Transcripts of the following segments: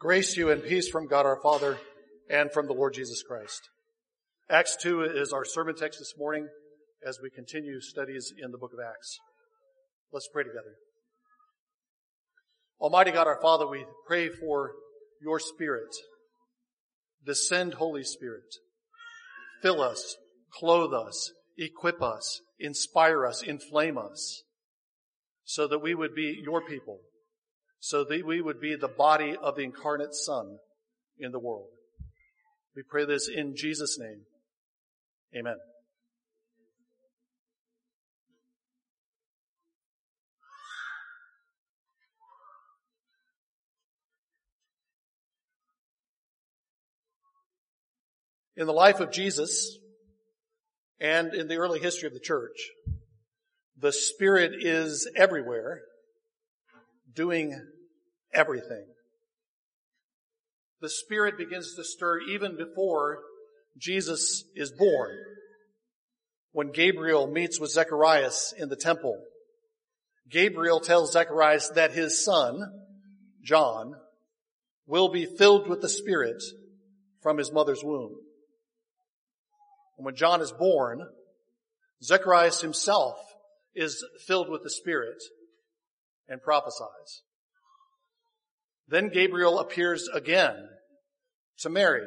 Grace you and peace from God our Father and from the Lord Jesus Christ. Acts 2 is our sermon text this morning as we continue studies in the book of Acts. Let's pray together. Almighty God our Father, we pray for your Spirit. Descend, Holy Spirit. Fill us, clothe us, equip us, inspire us, inflame us, so that we would be your people so that we would be the body of the incarnate Son in the world. We pray this in Jesus' name. Amen. In the life of Jesus and in the early history of the church, the Spirit is everywhere doing everything. The Spirit begins to stir even before Jesus is born. When Gabriel meets with Zacharias in the temple, Gabriel tells Zacharias that his son, John, will be filled with the Spirit from his mother's womb. And when John is born, Zacharias himself is filled with the Spirit and prophesies. Then Gabriel appears again to Mary.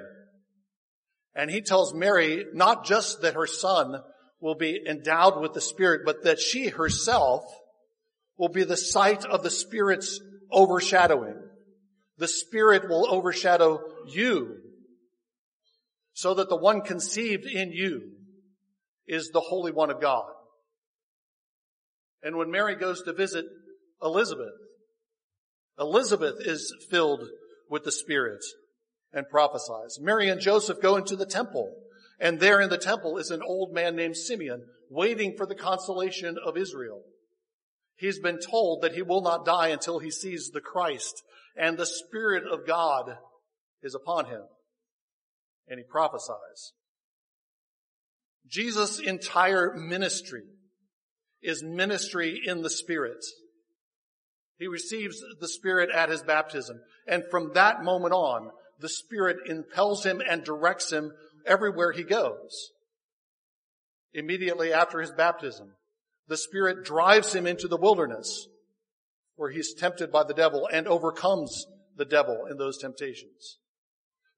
And he tells Mary not just that her son will be endowed with the Spirit, but that she herself will be the site of the Spirit's overshadowing. The Spirit will overshadow you so that the one conceived in you is the Holy One of God. And when Mary goes to visit Elizabeth. Elizabeth is filled with the Spirit and prophesies. Mary and Joseph go into the temple, and there in the temple is an old man named Simeon waiting for the consolation of Israel. He's been told that he will not die until he sees the Christ, and the Spirit of God is upon him. And he prophesies. Jesus' entire ministry is ministry in the Spirit. He receives the Spirit at his baptism. And from that moment on, the Spirit impels him and directs him everywhere he goes. Immediately after his baptism, the Spirit drives him into the wilderness where he's tempted by the devil and overcomes the devil in those temptations.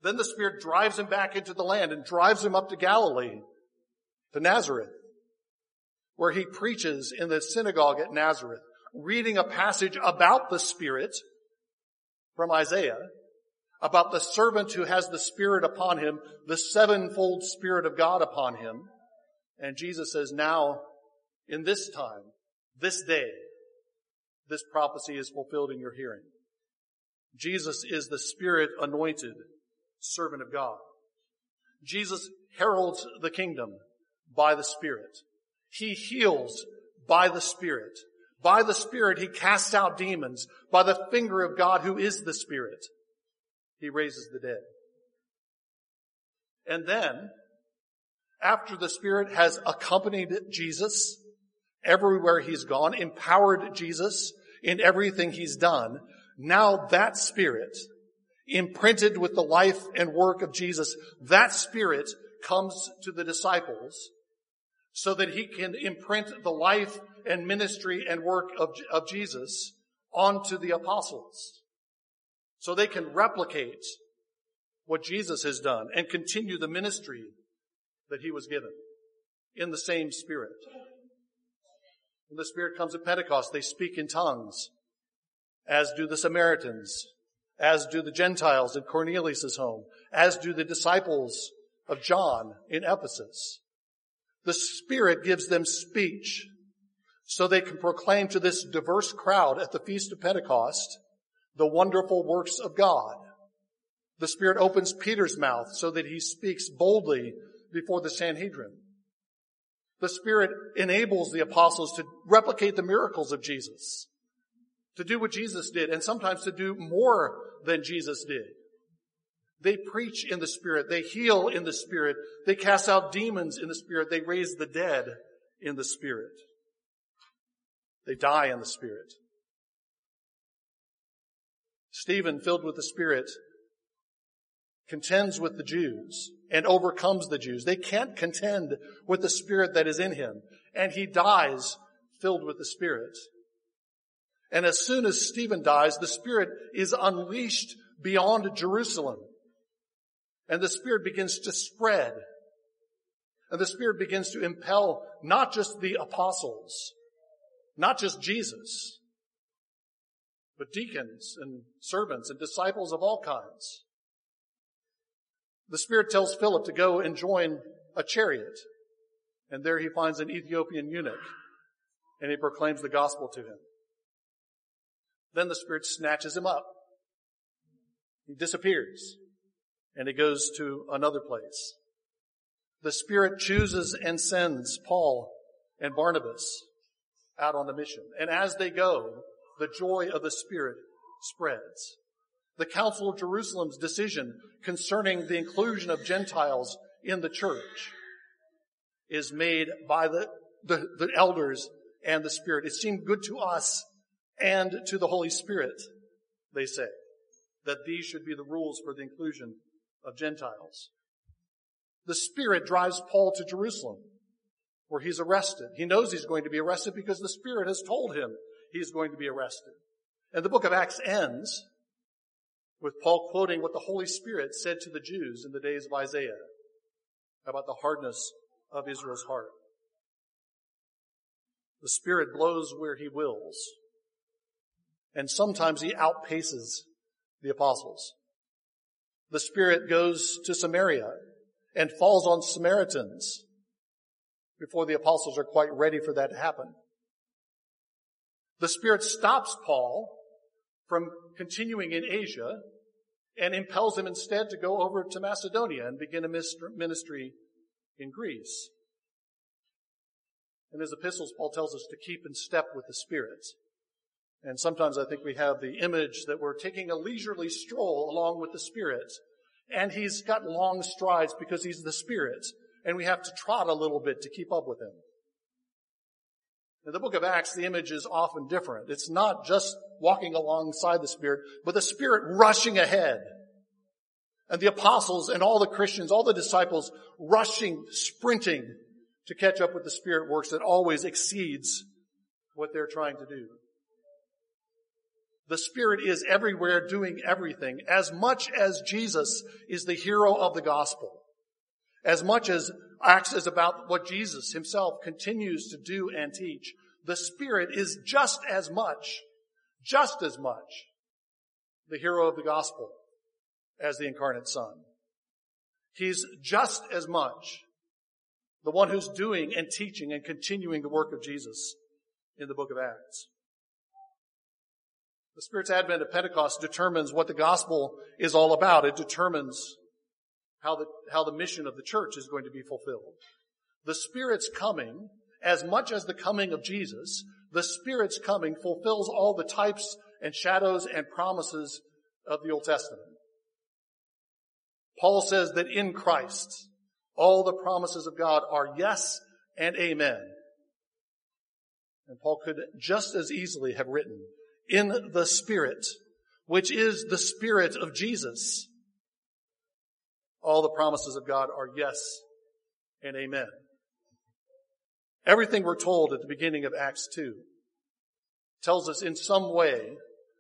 Then the Spirit drives him back into the land and drives him up to Galilee, to Nazareth, where he preaches in the synagogue at Nazareth reading a passage about the Spirit from Isaiah, about the servant who has the Spirit upon him, the sevenfold Spirit of God upon him. And Jesus says, now, in this time, this day, this prophecy is fulfilled in your hearing. Jesus is the Spirit anointed servant of God. Jesus heralds the kingdom by the Spirit. He heals by the Spirit. By the Spirit, he casts out demons. By the finger of God, who is the Spirit, he raises the dead. And then, after the Spirit has accompanied Jesus everywhere he's gone, empowered Jesus in everything he's done, now that Spirit, imprinted with the life and work of Jesus, that Spirit comes to the disciples so that he can imprint the life and ministry and work of, of Jesus onto the apostles. So they can replicate what Jesus has done and continue the ministry that he was given in the same spirit. When the spirit comes at Pentecost, they speak in tongues, as do the Samaritans, as do the Gentiles at Cornelius' home, as do the disciples of John in Ephesus. The Spirit gives them speech so they can proclaim to this diverse crowd at the Feast of Pentecost the wonderful works of God. The Spirit opens Peter's mouth so that he speaks boldly before the Sanhedrin. The Spirit enables the apostles to replicate the miracles of Jesus, to do what Jesus did, and sometimes to do more than Jesus did. They preach in the Spirit, they heal in the Spirit, they cast out demons in the Spirit, they raise the dead in the Spirit. They die in the Spirit. Stephen, filled with the Spirit, contends with the Jews and overcomes the Jews. They can't contend with the Spirit that is in him. And he dies filled with the Spirit. And as soon as Stephen dies, the Spirit is unleashed beyond Jerusalem. And the Spirit begins to spread. And the Spirit begins to impel not just the apostles, not just Jesus, but deacons and servants and disciples of all kinds. The Spirit tells Philip to go and join a chariot. And there he finds an Ethiopian eunuch and he proclaims the gospel to him. Then the Spirit snatches him up. He disappears and he goes to another place. The Spirit chooses and sends Paul and Barnabas out on a mission. And as they go, the joy of the Spirit spreads. The Council of Jerusalem's decision concerning the inclusion of Gentiles in the church is made by the, the, the elders and the Spirit. It seemed good to us and to the Holy Spirit, they say, that these should be the rules for the inclusion of Gentiles. The Spirit drives Paul to Jerusalem, where he's arrested. He knows he's going to be arrested because the Spirit has told him he's going to be arrested. And the book of Acts ends with Paul quoting what the Holy Spirit said to the Jews in the days of Isaiah about the hardness of Israel's heart. The Spirit blows where He wills. And sometimes He outpaces the apostles. The Spirit goes to Samaria and falls on Samaritans before the apostles are quite ready for that to happen. The Spirit stops Paul from continuing in Asia and impels him instead to go over to Macedonia and begin a ministry in Greece. In his epistles, Paul tells us to keep in step with the Spirit. And sometimes I think we have the image that we're taking a leisurely stroll along with the Spirit. And he's got long strides because he's the Spirit. And we have to trot a little bit to keep up with him. In the book of Acts, the image is often different. It's not just walking alongside the Spirit, but the Spirit rushing ahead. And the apostles and all the Christians, all the disciples rushing, sprinting to catch up with the Spirit works that always exceeds what they're trying to do. The Spirit is everywhere doing everything as much as Jesus is the hero of the gospel. As much as Acts is about what Jesus himself continues to do and teach. The Spirit is just as much, just as much the hero of the gospel as the incarnate Son. He's just as much the one who's doing and teaching and continuing the work of Jesus in the book of Acts. The Spirit's advent at Pentecost determines what the gospel is all about. It determines how the, how the mission of the church is going to be fulfilled. The Spirit's coming, as much as the coming of Jesus, the Spirit's coming fulfills all the types and shadows and promises of the Old Testament. Paul says that in Christ, all the promises of God are yes and amen. And Paul could just as easily have written, in the Spirit, which is the Spirit of Jesus, all the promises of God are yes and amen. Everything we're told at the beginning of Acts 2 tells us in some way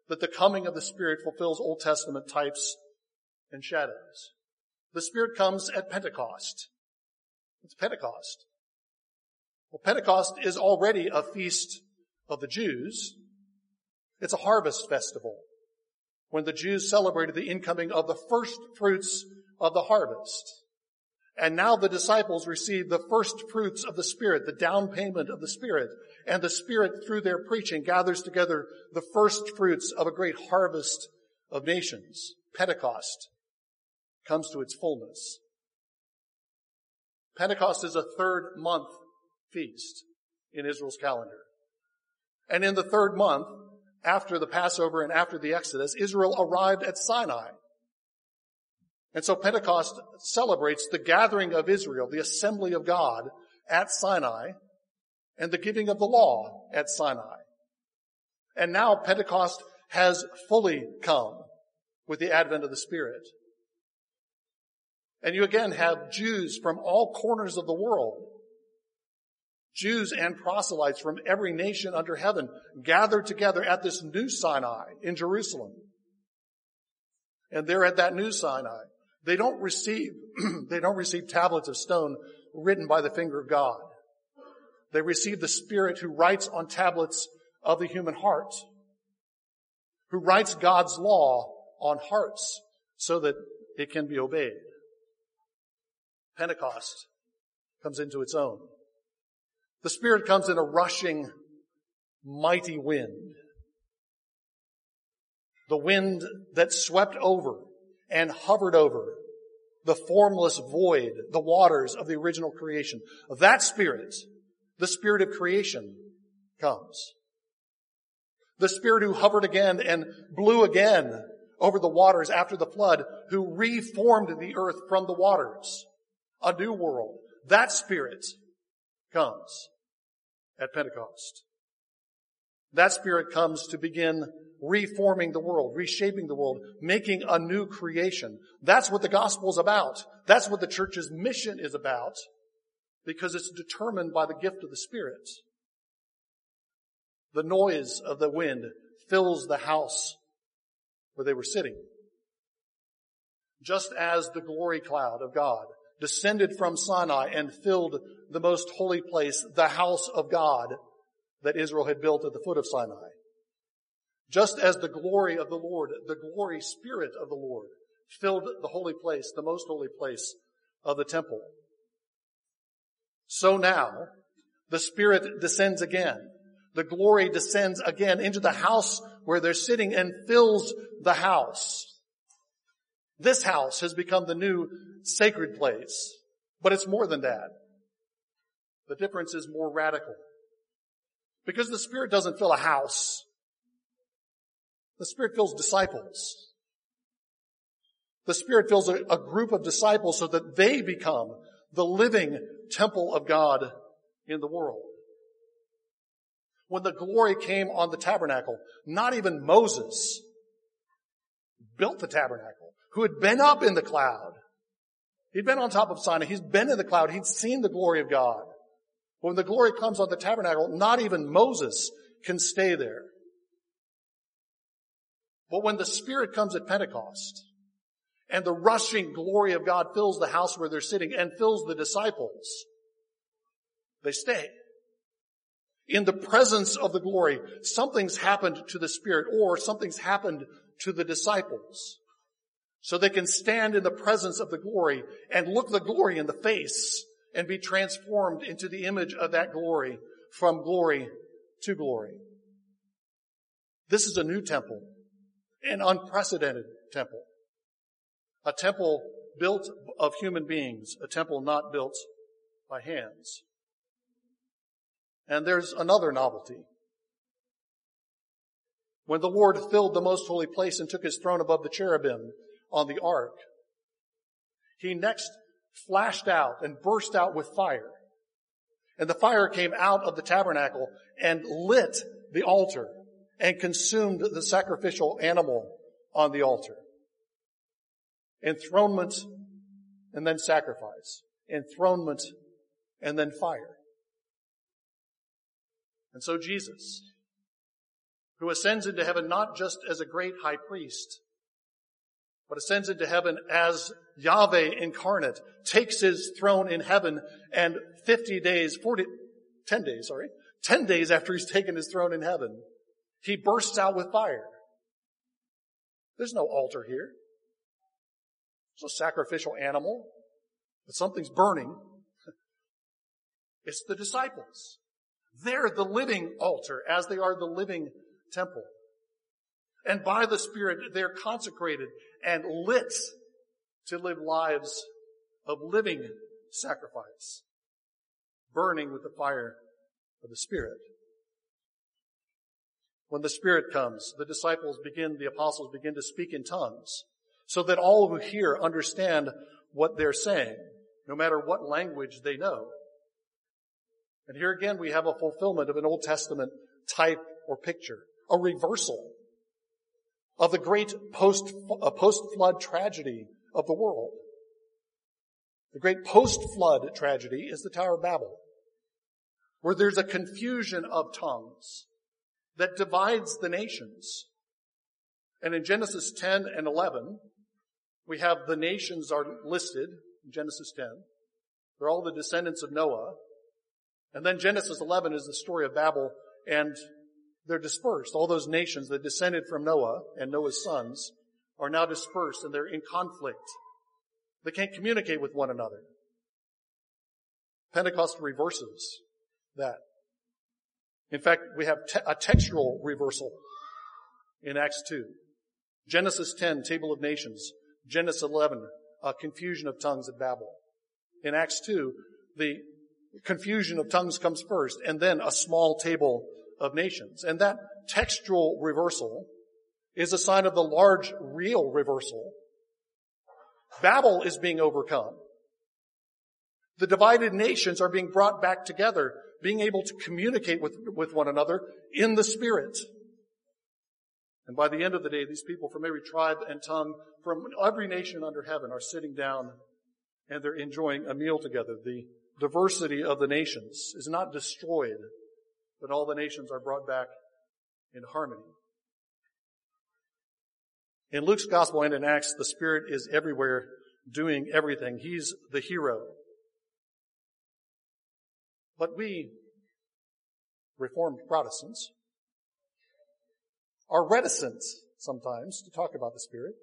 that the coming of the Spirit fulfills Old Testament types and shadows. The Spirit comes at Pentecost. It's Pentecost. Well, Pentecost is already a feast of the Jews. It's a harvest festival when the Jews celebrated the incoming of the first fruits of the harvest. And now the disciples receive the first fruits of the Spirit, the down payment of the Spirit. And the Spirit, through their preaching, gathers together the first fruits of a great harvest of nations. Pentecost comes to its fullness. Pentecost is a third month feast in Israel's calendar. And in the third month, after the Passover and after the Exodus, Israel arrived at Sinai. And so Pentecost celebrates the gathering of Israel, the assembly of God at Sinai, and the giving of the law at Sinai. And now Pentecost has fully come with the advent of the Spirit. And you again have Jews from all corners of the world. Jews and proselytes from every nation under heaven gathered together at this new Sinai in Jerusalem. And they're at that new Sinai. They don't receive, they don't receive tablets of stone written by the finger of God. They receive the Spirit who writes on tablets of the human heart, who writes God's law on hearts so that it can be obeyed. Pentecost comes into its own. The Spirit comes in a rushing, mighty wind. The wind that swept over and hovered over the formless void, the waters of the original creation. That Spirit, the Spirit of creation, comes. The Spirit who hovered again and blew again over the waters after the flood, who reformed the earth from the waters. A new world. That Spirit comes at Pentecost. That Spirit comes to begin reforming the world, reshaping the world, making a new creation. That's what the gospel is about. That's what the church's mission is about because it's determined by the gift of the Spirit. The noise of the wind fills the house where they were sitting. Just as the glory cloud of God descended from Sinai and filled the most holy place, the house of God that Israel had built at the foot of Sinai. Just as the glory of the Lord, the glory spirit of the Lord filled the holy place, the most holy place of the temple. So now the spirit descends again. The glory descends again into the house where they're sitting and fills the house. This house has become the new sacred place, but it's more than that. The difference is more radical. Because the Spirit doesn't fill a house. The Spirit fills disciples. The Spirit fills a, a, group of disciples so that they become the living temple of God in the world. When the glory came on the tabernacle, not even Moses built the tabernacle, who had been up in the cloud. He'd been on top of Sinai. He's been in the cloud. He'd seen the glory of God. When the glory comes on the tabernacle, not even Moses can stay there. But when the Spirit comes at Pentecost, and the rushing glory of God fills the house where they're sitting and fills the disciples, they stay. In the presence of the glory, something's happened to the Spirit or something's happened to the disciples. So they can stand in the presence of the glory and look the glory in the face and be transformed into the image of that glory from glory to glory. This is a new temple, an unprecedented temple. A temple built of human beings, a temple not built by hands. And there's another novelty. When the Lord filled the most holy place and took his throne above the cherubim on the ark, he next flashed out and burst out with fire. And the fire came out of the tabernacle and lit the altar and consumed the sacrificial animal on the altar. Enthronement and then sacrifice. Enthronement and then fire. And so Jesus, who ascends into heaven not just as a great high priest, but ascends into heaven as Yahweh incarnate, takes his throne in heaven and 50 days, 40, 10 days, sorry, 10 days after he's taken his throne in heaven, he bursts out with fire. There's no altar here. There's no sacrificial animal, but something's burning. It's the disciples. They're the living altar as they are the living temple. And by the Spirit, they're consecrated and lit to live lives of living sacrifice, burning with the fire of the Spirit. When the Spirit comes, the disciples begin, the apostles begin to speak in tongues so that all who hear understand what they're saying, no matter what language they know. And here again we have a fulfillment of an Old Testament type or picture, a reversal of the great post, uh, post-flood tragedy of the world. The great post-flood tragedy is the Tower of Babel, where there's a confusion of tongues that divides the nations. And in Genesis 10 and 11, we have the nations are listed in Genesis 10. They're all the descendants of Noah. And then Genesis 11 is the story of Babel and they're dispersed. All those nations that descended from Noah and Noah's sons are now dispersed and they're in conflict. They can't communicate with one another. Pentecost reverses that. In fact, we have te- a textual reversal in Acts 2. Genesis 10, table of nations. Genesis 11, a confusion of tongues at Babel. In Acts 2, the confusion of tongues comes first and then a small table of nations. And that textual reversal is a sign of the large real reversal. Babel is being overcome. The divided nations are being brought back together, being able to communicate with, with one another in the Spirit. And by the end of the day, these people from every tribe and tongue, from every nation under heaven are sitting down and they're enjoying a meal together. The diversity of the nations is not destroyed, but all the nations are brought back in harmony. In Luke's gospel and in Acts, the Spirit is everywhere doing everything. He's the hero. But we, Reformed Protestants, are reticent sometimes to talk about the Spirit.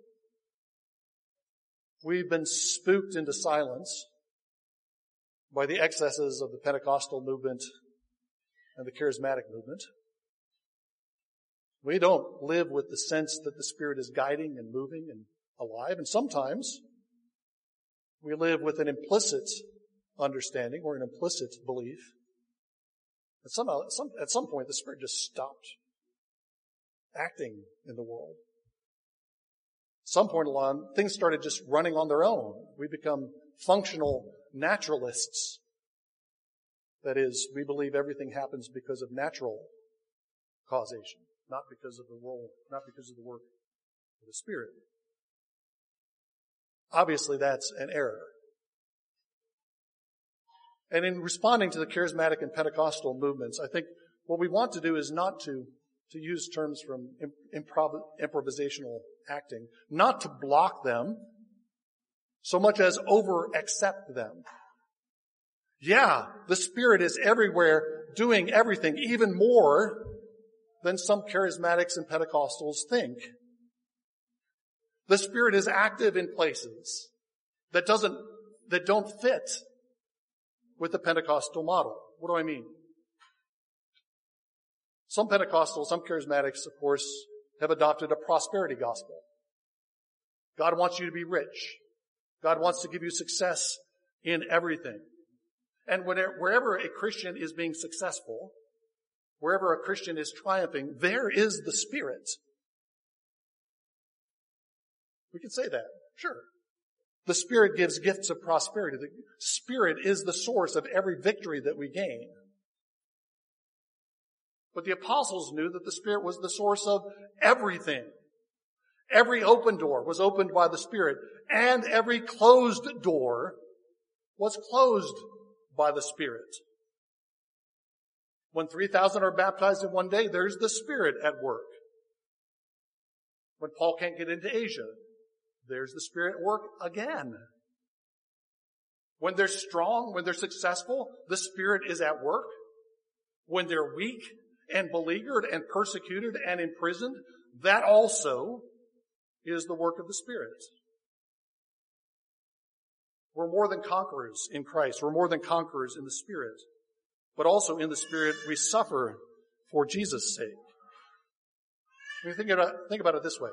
We've been spooked into silence by the excesses of the Pentecostal movement and the charismatic movement. We don't live with the sense that the Spirit is guiding and moving and alive. And sometimes we live with an implicit understanding or an implicit belief that somehow, some, at some point, the Spirit just stopped acting in the world. Some point along, things started just running on their own. We become functional naturalists that is, we believe everything happens because of natural causation, not because of the role, not because of the work of the Spirit. Obviously that's an error. And in responding to the charismatic and Pentecostal movements, I think what we want to do is not to, to use terms from improv, improvisational acting, not to block them so much as over accept them. Yeah, the Spirit is everywhere doing everything, even more than some charismatics and Pentecostals think. The Spirit is active in places that doesn't, that don't fit with the Pentecostal model. What do I mean? Some Pentecostals, some charismatics, of course, have adopted a prosperity gospel. God wants you to be rich. God wants to give you success in everything. And wherever a Christian is being successful, wherever a Christian is triumphing, there is the Spirit. We can say that. Sure. The Spirit gives gifts of prosperity. The Spirit is the source of every victory that we gain. But the apostles knew that the Spirit was the source of everything. Every open door was opened by the Spirit, and every closed door was closed by the Spirit. When 3,000 are baptized in one day, there's the Spirit at work. When Paul can't get into Asia, there's the Spirit at work again. When they're strong, when they're successful, the Spirit is at work. When they're weak and beleaguered and persecuted and imprisoned, that also is the work of the Spirit. We're more than conquerors in Christ. We're more than conquerors in the Spirit. But also in the Spirit, we suffer for Jesus' sake. I mean, think about, think about it this way.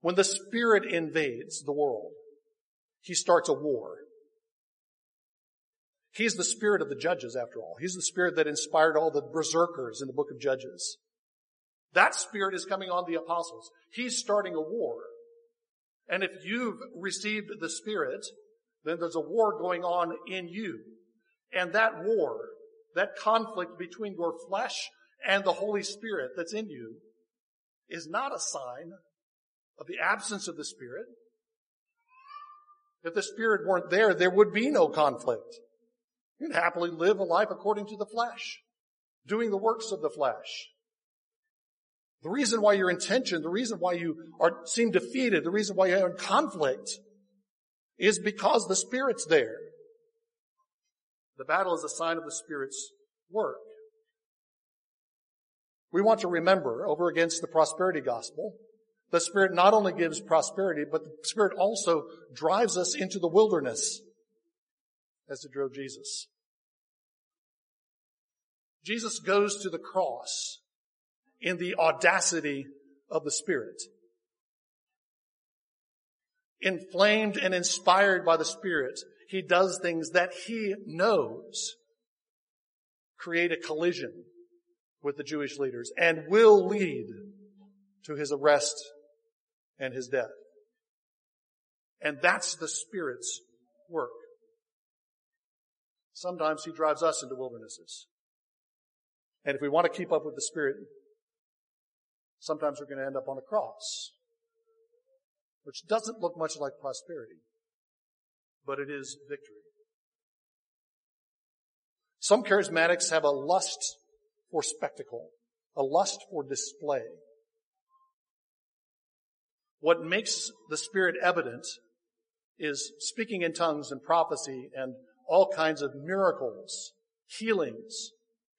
When the Spirit invades the world, He starts a war. He's the Spirit of the judges, after all. He's the Spirit that inspired all the berserkers in the book of Judges. That Spirit is coming on the apostles. He's starting a war. And if you've received the Spirit, then there's a war going on in you. And that war, that conflict between your flesh and the Holy Spirit that's in you is not a sign of the absence of the Spirit. If the Spirit weren't there, there would be no conflict. You'd happily live a life according to the flesh, doing the works of the flesh. The reason why you're in tension, the reason why you are, seem defeated, the reason why you're in conflict is because the Spirit's there. The battle is a sign of the Spirit's work. We want to remember over against the prosperity gospel, the Spirit not only gives prosperity, but the Spirit also drives us into the wilderness as it drove Jesus. Jesus goes to the cross in the audacity of the Spirit. Inflamed and inspired by the Spirit, he does things that he knows create a collision with the Jewish leaders and will lead to his arrest and his death. And that's the Spirit's work. Sometimes he drives us into wildernesses. And if we want to keep up with the Spirit, sometimes we're going to end up on a cross, which doesn't look much like prosperity, but it is victory. Some charismatics have a lust for spectacle, a lust for display. What makes the Spirit evident is speaking in tongues and prophecy and all kinds of miracles, healings,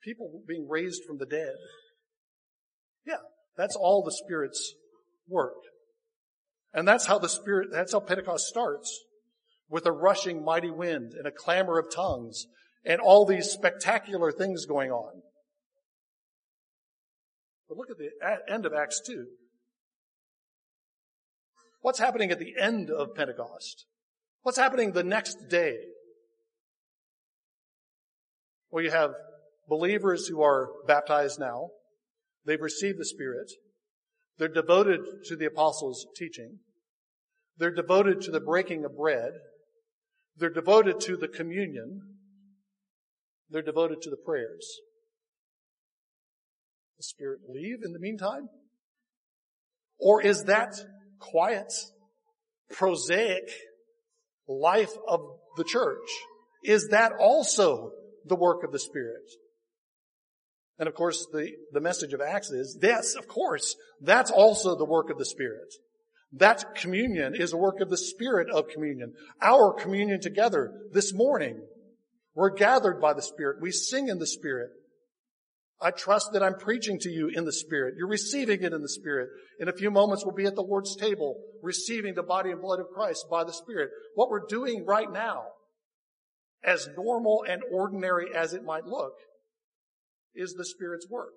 people being raised from the dead. Yeah, that's all the Spirit's work. And that's how the Spirit, that's how Pentecost starts. With a rushing mighty wind and a clamor of tongues and all these spectacular things going on. But look at the end of Acts 2. What's happening at the end of Pentecost? What's happening the next day? Well, you have believers who are baptized now. They've received the Spirit. They're devoted to the apostles' teaching. They're devoted to the breaking of bread. They're devoted to the communion. They're devoted to the prayers. The Spirit leave in the meantime? Or is that quiet, prosaic life of the church? Is that also the work of the Spirit? And of course, the, the message of Acts is, yes, of course, that's also the work of the Spirit. That communion is a work of the Spirit of communion. Our communion together this morning. We're gathered by the Spirit. We sing in the Spirit. I trust that I'm preaching to you in the Spirit. You're receiving it in the Spirit. In a few moments, we'll be at the Lord's table, receiving the body and blood of Christ by the Spirit. What we're doing right now, as normal and ordinary as it might look, is the Spirit's work.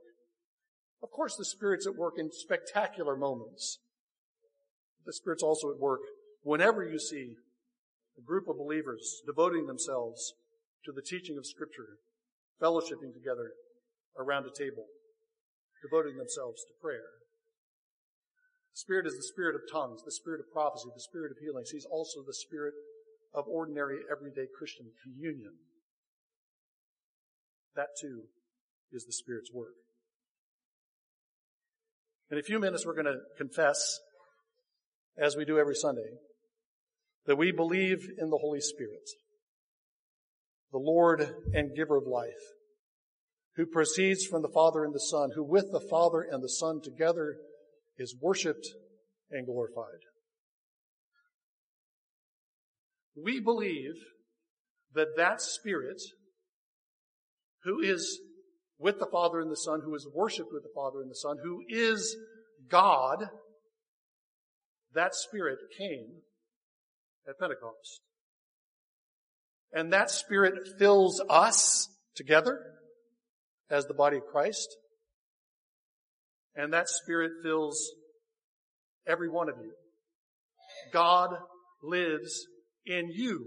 Of course, the Spirit's at work in spectacular moments. The Spirit's also at work whenever you see a group of believers devoting themselves to the teaching of Scripture, fellowshipping together around a table, devoting themselves to prayer. The Spirit is the Spirit of tongues, the Spirit of prophecy, the Spirit of healings. He's also the Spirit of ordinary, everyday Christian communion. That too is the Spirit's work. In a few minutes, we're going to confess, as we do every Sunday, that we believe in the Holy Spirit, the Lord and giver of life, who proceeds from the Father and the Son, who with the Father and the Son together is worshiped and glorified. We believe that that Spirit, who is with the Father and the Son, who is worshiped with the Father and the Son, who is God, that Spirit came at Pentecost. And that Spirit fills us together as the body of Christ. And that Spirit fills every one of you. God lives in you.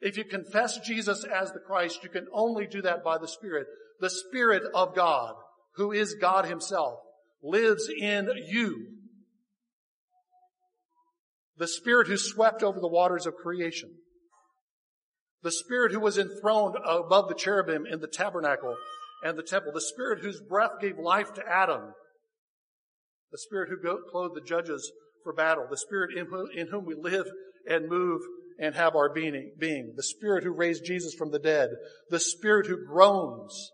If you confess Jesus as the Christ, you can only do that by the Spirit. The Spirit of God, who is God Himself, lives in you. The Spirit who swept over the waters of creation. The Spirit who was enthroned above the cherubim in the tabernacle and the temple. The Spirit whose breath gave life to Adam. The Spirit who clothed the judges for battle, the Spirit in, who, in whom we live and move and have our being, being, the Spirit who raised Jesus from the dead, the Spirit who groans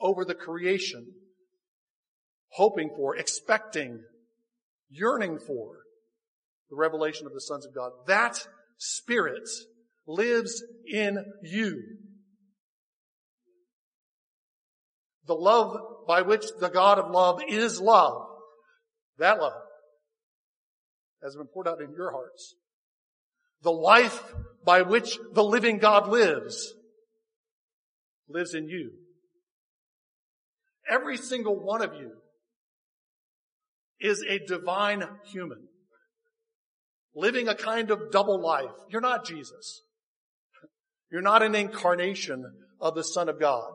over the creation, hoping for, expecting, yearning for the revelation of the sons of God. That Spirit lives in you. The love by which the God of love is love. That love has been poured out in your hearts. The life by which the living God lives, lives in you. Every single one of you is a divine human, living a kind of double life. You're not Jesus. You're not an incarnation of the Son of God.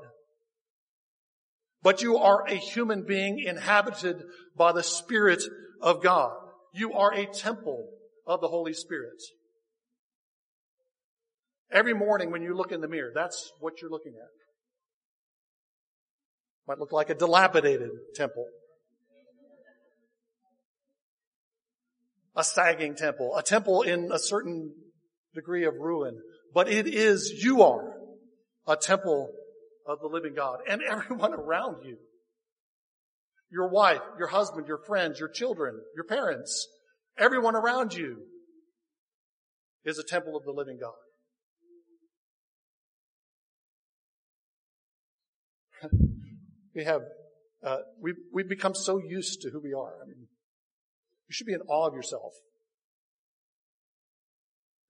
But you are a human being inhabited by the Spirit of God. You are a temple of the Holy Spirit. Every morning when you look in the mirror, that's what you're looking at. Might look like a dilapidated temple. A sagging temple. A temple in a certain degree of ruin. But it is, you are a temple of the living God and everyone around you. Your wife, your husband, your friends, your children, your parents, everyone around you is a temple of the living God. we have, uh, we, we've become so used to who we are. I mean, you should be in awe of yourself.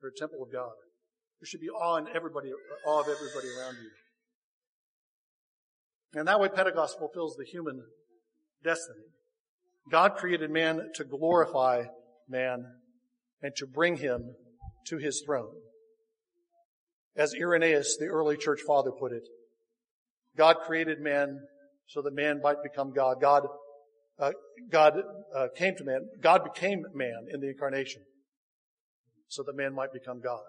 You're a temple of God. There should be awe in everybody, awe of everybody around you. And that way Pentecost fulfills the human destiny. God created man to glorify man and to bring him to his throne. As Irenaeus, the early church father put it, God created man so that man might become God. God, uh, God uh, came to man. God became man in the incarnation so that man might become God.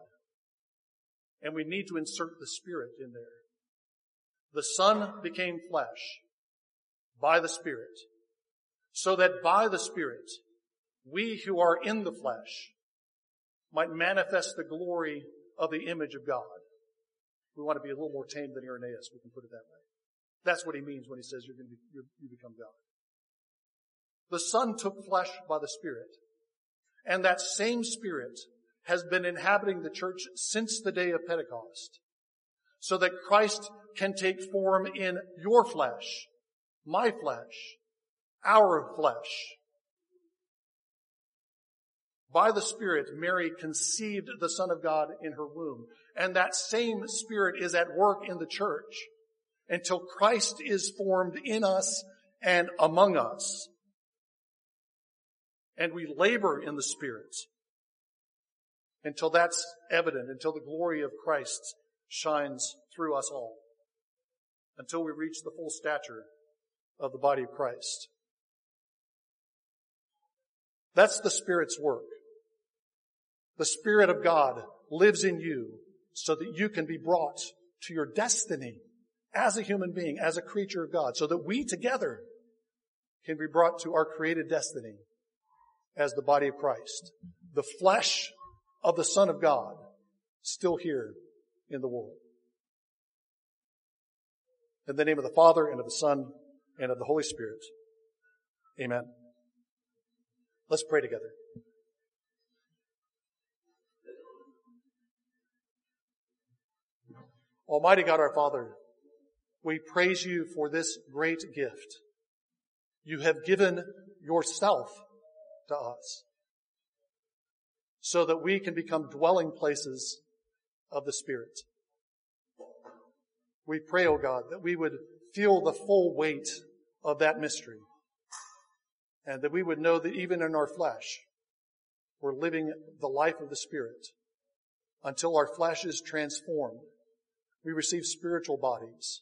And we need to insert the Spirit in there. The Son became flesh by the Spirit so that by the Spirit we who are in the flesh might manifest the glory of the image of God. We want to be a little more tame than Irenaeus, we can put it that way. That's what he means when he says you're going to be, you become God. The Son took flesh by the Spirit, and that same Spirit has been inhabiting the church since the day of Pentecost, so that Christ can take form in your flesh, my flesh, our flesh. By the Spirit, Mary conceived the Son of God in her womb. And that same Spirit is at work in the church until Christ is formed in us and among us. And we labor in the Spirit until that's evident, until the glory of Christ shines through us all, until we reach the full stature of the body of Christ. That's the Spirit's work. The Spirit of God lives in you so that you can be brought to your destiny as a human being, as a creature of God, so that we together can be brought to our created destiny as the body of Christ. The flesh of the Son of God still here in the world. In the name of the Father and of the Son and of the Holy Spirit. Amen. Let's pray together. Almighty God our Father, we praise you for this great gift. You have given yourself to us so that we can become dwelling places of the Spirit. We pray, O oh God, that we would feel the full weight of that mystery and that we would know that even in our flesh, we're living the life of the Spirit until our flesh is transformed. We receive spiritual bodies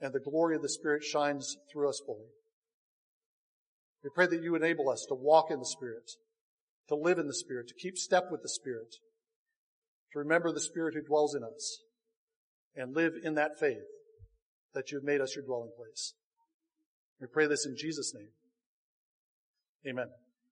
and the glory of the Spirit shines through us fully. We pray that you enable us to walk in the Spirit, to live in the Spirit, to keep step with the Spirit, to remember the Spirit who dwells in us, and live in that faith that you've made us your dwelling place. We pray this in Jesus' name. Amen.